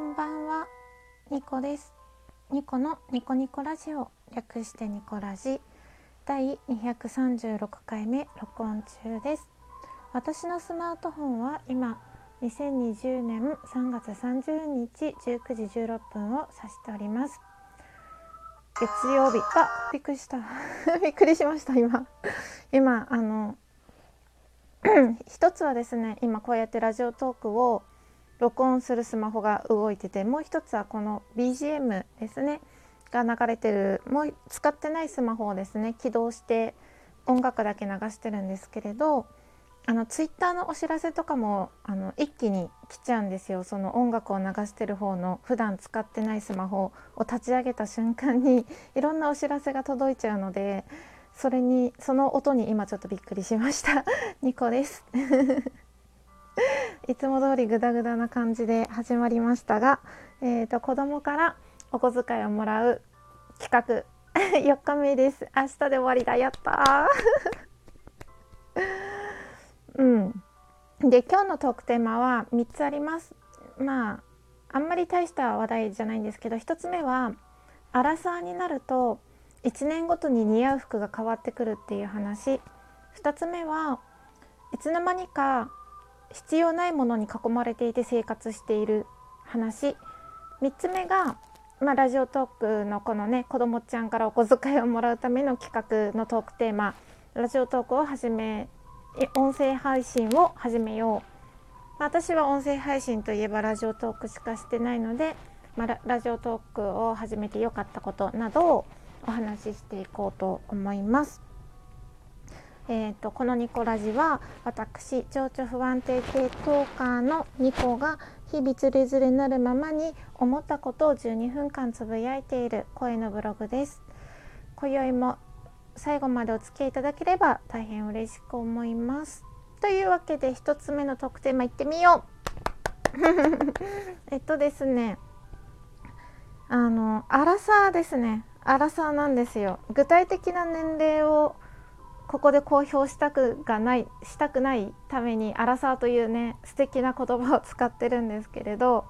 んばんは、ニコです。ニコのニコニコラジオ略してニコラジ第236回目録音中です。私のスマートフォンは今2020年3月30日19時16分を指しております。月曜日、あ、びっくりした。びっくりしました今。今あの 一つはですね、今こうやってラジオトークを録音するスマホが動いててもう一つはこの BGM ですね。が流れてるもう使ってないスマホをですね起動して音楽だけ流してるんですけれどあのツイッターのお知らせとかもあの一気に来ちゃうんですよ。その音楽を流してる方の普段使ってないスマホを立ち上げた瞬間に いろんなお知らせが届いちゃうのでそれにその音に今ちょっとびっくりしました。ニコです。いつも通りグダグダな感じで始まりましたが、えーと、子供からお小遣いをもらう企画 4日目です。明日で終わりだ。やった うん。で今日のトークテーマは3つあります。まああんまり大した話題じゃないんですけど1つ目はアラサーになると1年ごとに似合う服が変わってくるっていう話。2つ目はいつの間にか必要ないものに囲まれていて生活している話。3つ目が、まあ、ラジオトークのこのね子どもちゃんからお小遣いをもらうための企画のトークテーマ。ラジオトークを始め音声配信を始めよう、まあ、私は音声配信といえばラジオトークしかしてないので、まあ、ラジオトークを始めてよかったことなどをお話ししていこうと思います。えーと、このニコラジは私情緒不安定系トーカーのニコが日々つれづれなるままに思ったことを12分間つぶやいている声のブログです。今宵も最後までお付き合いいただければ大変嬉しく思います。というわけで1つ目の特テーマいってみよう えっとですねあのアラサーですねアラサーなんですよ具体的な年齢をここで公表したくがないしたくないために「アラサー」というね素敵な言葉を使ってるんですけれど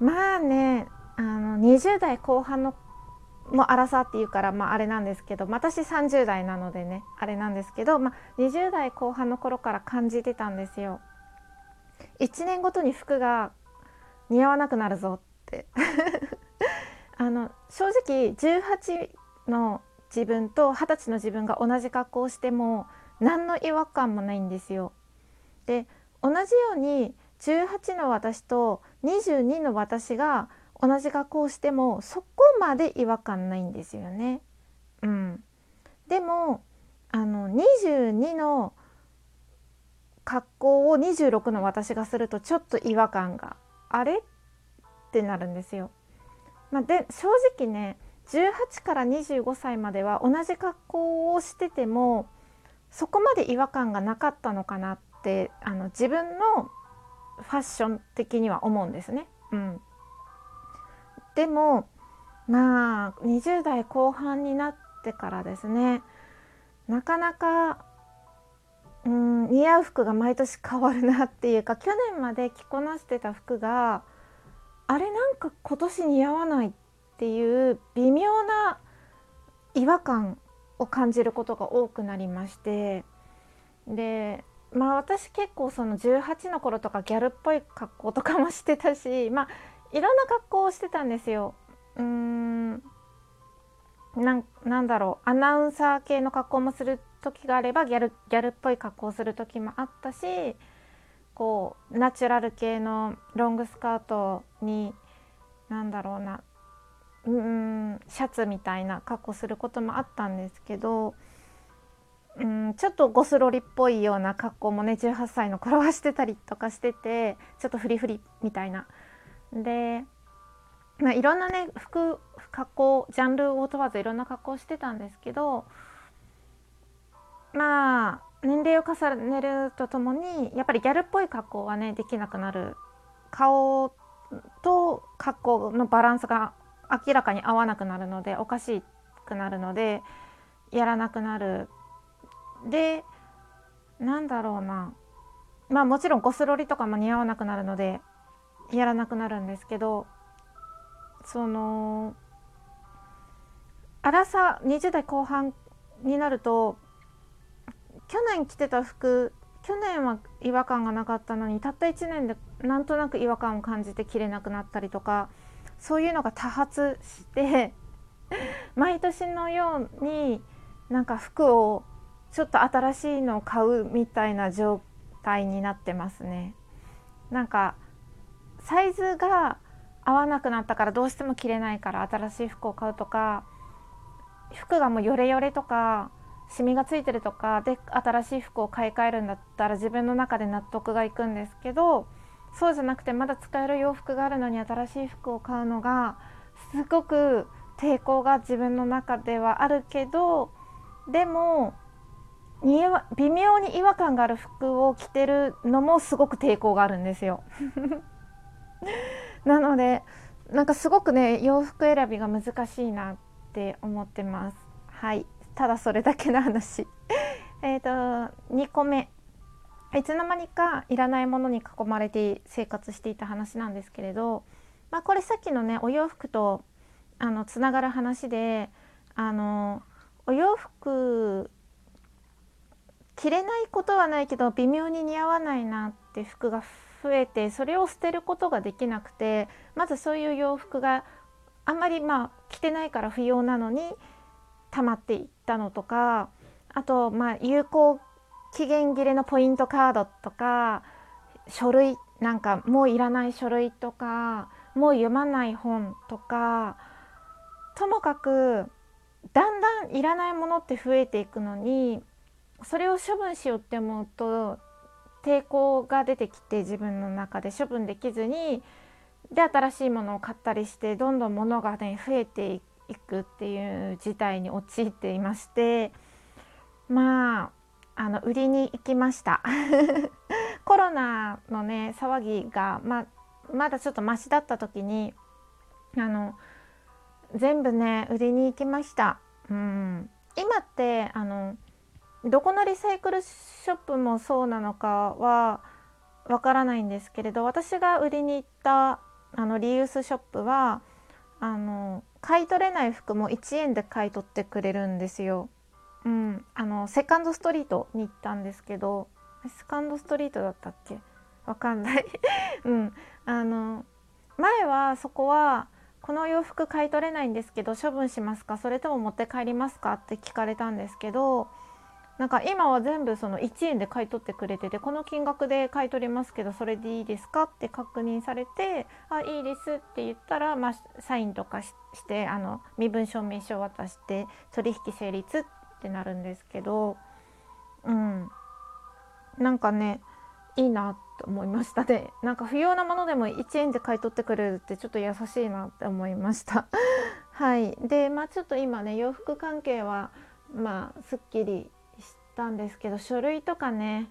まあねあの20代後半のもうアラサーっていうから、まあ、あれなんですけど私30代なのでねあれなんですけど、まあ、20代後半の頃から感じてたんですよ。1年ごとに服が似合わなくなるぞって あの正直18の自分と二十歳の自分が同じ格好をしても何の違和感もないんですよ。で同じように18の私と22の私が同じ格好をしてもそこまで違和感ないんですよね。うん、でもあの22の格好を26の私がするとちょっと違和感があれってなるんですよ。まあ、で正直ね18から25歳までは同じ格好をしててもそこまで違和感がなかったのかなってあの自分のファッション的には思うんですね。うん、でもまあ20代後半になってからですねなかなかうん似合う服が毎年変わるなっていうか去年まで着こなしてた服があれなんか今年似合わないってていう微妙な違和感を感じることが多くなりましてでまあ私結構その18の頃とかギャルっぽい格好とかもしてたしまあいろんな格好をしてたんですよ。うーんなんだろうアナウンサー系の格好もする時があればギャルギャルっぽい格好をする時もあったしこうナチュラル系のロングスカートに何だろうなうんシャツみたいな格好することもあったんですけどうんちょっとゴスロリっぽいような格好もね18歳の頃はしてたりとかしててちょっとフリフリみたいな。で、まあ、いろんなね服格好ジャンルを問わずいろんな格好をしてたんですけどまあ年齢を重ねるとともにやっぱりギャルっぽい格好はねできなくなる顔と格好のバランスが明らかに合わなくなるのでおかしくなるのでやらなくなる。でなんだろうな。まあもちろんゴスロリとかも似合わなくなるのでやらなくなるんですけどその荒さ20代後半になると去年着てた服去年は違和感がなかったのにたった1年でなんとなく違和感を感じて着れなくなったりとかそういうのが多発して 毎年のようになんか服をちょっと新しいのを買うみたいな状態になってますね。なんかサイズが合わなくなったからどうしても着れないから新しい服を買うとか服がもうヨレヨレとかシミがついてるとかで新しい服を買い替えるんだったら自分の中で納得がいくんですけどそうじゃなくてまだ使える洋服があるのに新しい服を買うのがすごく抵抗が自分の中ではあるけどでも微妙に違和感がある服を着てるのもすごく抵抗があるんですよ。なのでなんかすごくね洋服選びが難しいなって思ってます。はい。ただそれだけの話。えっと2個目。いつの間にかいらないものに囲まれて生活していた話なんですけれど、まあ、これさっきのねお洋服とあのつながる話であのお洋服着れないことはないけど微妙に似合わないなって服が増えてそれを捨てることができなくてまずそういう洋服があんまりまあ着てないから不要なのに溜まっていったのとかあとまあ有効期限切れのポイントカードとか書類なんかもういらない書類とかもう読まない本とかともかくだんだんいらないものって増えていくのにそれを処分しようって思うと抵抗が出てきて自分の中で処分できずにで新しいものを買ったりしてどんどん物がね増えていくっていう事態に陥っていましてまああの売りに行きました コロナのね騒ぎが、ままだちょっとマシだった時にあの全部ね売りに行きました。うん今ってあのどこのリサイクルショップもそうなのかはわからないんですけれど私が売りに行ったあのリユースショップはあの買い取れない服も1円で買い取ってくれるんですよ。うん、あのセカンドストリートに行ったんですけどセカンドストリートだったっけ？わかんない。うん、あの前はそこはこの洋服買い取れないんですけど処分しますか？それとも持って帰りますか？って聞かれたんですけどなんか今は全部その1円で買い取ってくれててこの金額で買い取りますけどそれでいいですか？って確認されて「あいいです」って言ったら、まあ、サインとかしてあの身分証明書を渡して取引成立ってなるんですけどうん。なんかねいいなと思いましたね。なんか不要なものでも1円で買い取ってくれるってちょっと優しいなって思いました。はい。でまあちょっと今ね洋服関係はまあすっきりしたんですけど書類とかね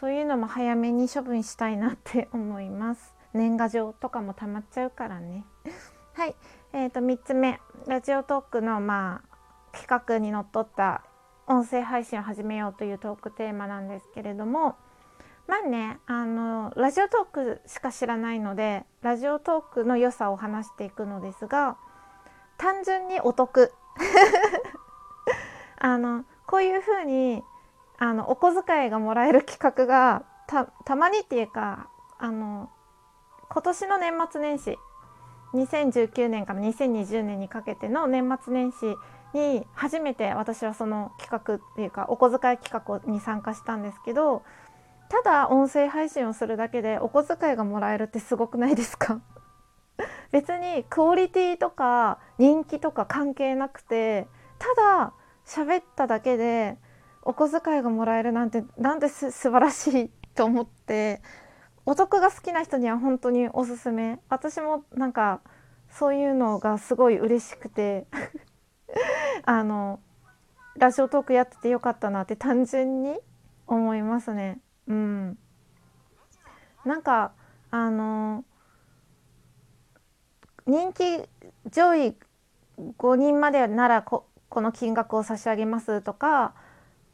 そういうのも早めに処分したいなって思います。年賀状とかもたまっちゃうからね。はい。えー、と3つ目。ラジオトークのまあ企画にのっとった音声配信を始めようというトークテーマなんですけれどもまあねあのラジオトークしか知らないのでラジオトークの良さを話していくのですが単純にお得。あのこういうふうにあのお小遣いがもらえる企画がたまにっていうかあの今年の年末年始2019年から2020年にかけての年末年始に初めて私はその企画っていうかお小遣い企画に参加したんですけどただ音声配信をするだけでお小遣いがもらえるってすごくないですか？別にクオリティとか人気とか関係なくてただ喋っただけでお小遣いがもらえるなんてなんてす素晴らしいと思ってお得が好きな人には本当におすすめ。私もなんかそういうのがすごい嬉しくて。あのラジオトークやっててよかったなって単純に思いますね。うん。なんかあの人気上位5人までならここの金額を差し上げますとか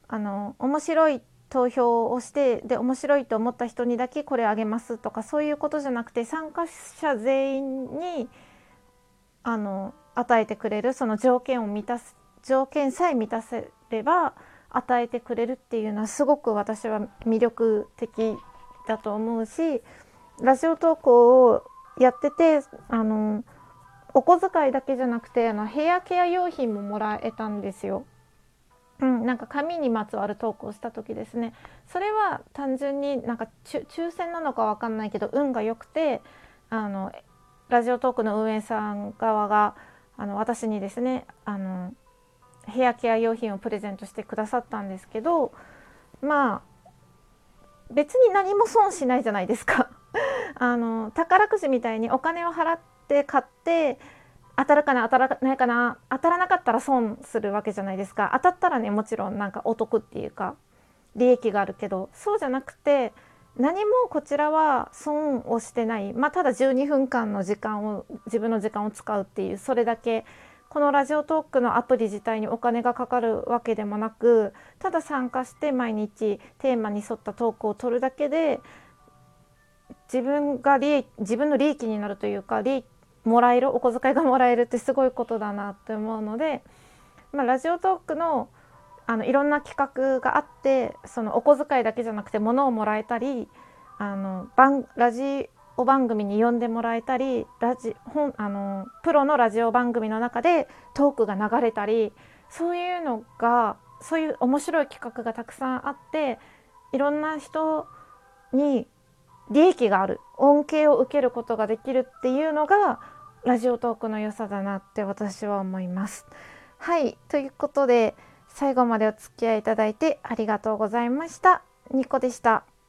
あの面白い投票をしてで面白いと思った人にだけこれあげますとかそういうことじゃなくて参加者全員にあの与えてくれるその条件を満たす条件さえ満たせれば与えてくれるっていうのはすごく私は魅力的だと思うしラジオ投稿をやっててあのお小遣いだけじゃなくてあのヘアケア用品ももらえたんですよ。うん、なんか紙にまつわるトークをした時ですねそれは単純になんか抽選なのか分かんないけど運が良くてあのラジオトークの運営さん側があの私にですねあのヘアケア用品をプレゼントしてくださったんですけどまあ別に何も損しないじゃないですか。あの宝くじみたいにお金を払って買って当たるかな当たらないかな当たらなかったら損するわけじゃないですか。当たったらねもちろんなんかお得っていうか利益があるけどそうじゃなくて何もこちらは損をしてない。まあただ12分間の時間を自分の時間を使うっていうそれだけ。このラジオトークのアプリ自体にお金がかかるわけでもなくただ参加して毎日テーマに沿ったトークを取るだけで自分が利自分の利益になるというか利もらえるお小遣いがもらえるってすごいことだなって思うので、まあ、ラジオトークのあのいろんな企画があってそのお小遣いだけじゃなくて物をもらえたりあの番ラジオ番組に呼んでもらえたりラジ本あのプロのラジオ番組の中でトークが流れたりそういうのがそういう面白い企画がたくさんあっていろんな人に利益がある恩恵を受けることができるっていうのがラジオトークの良さだなって私は思います。はいということで最後までお付き合いいただいてありがとうございました。ニコでした。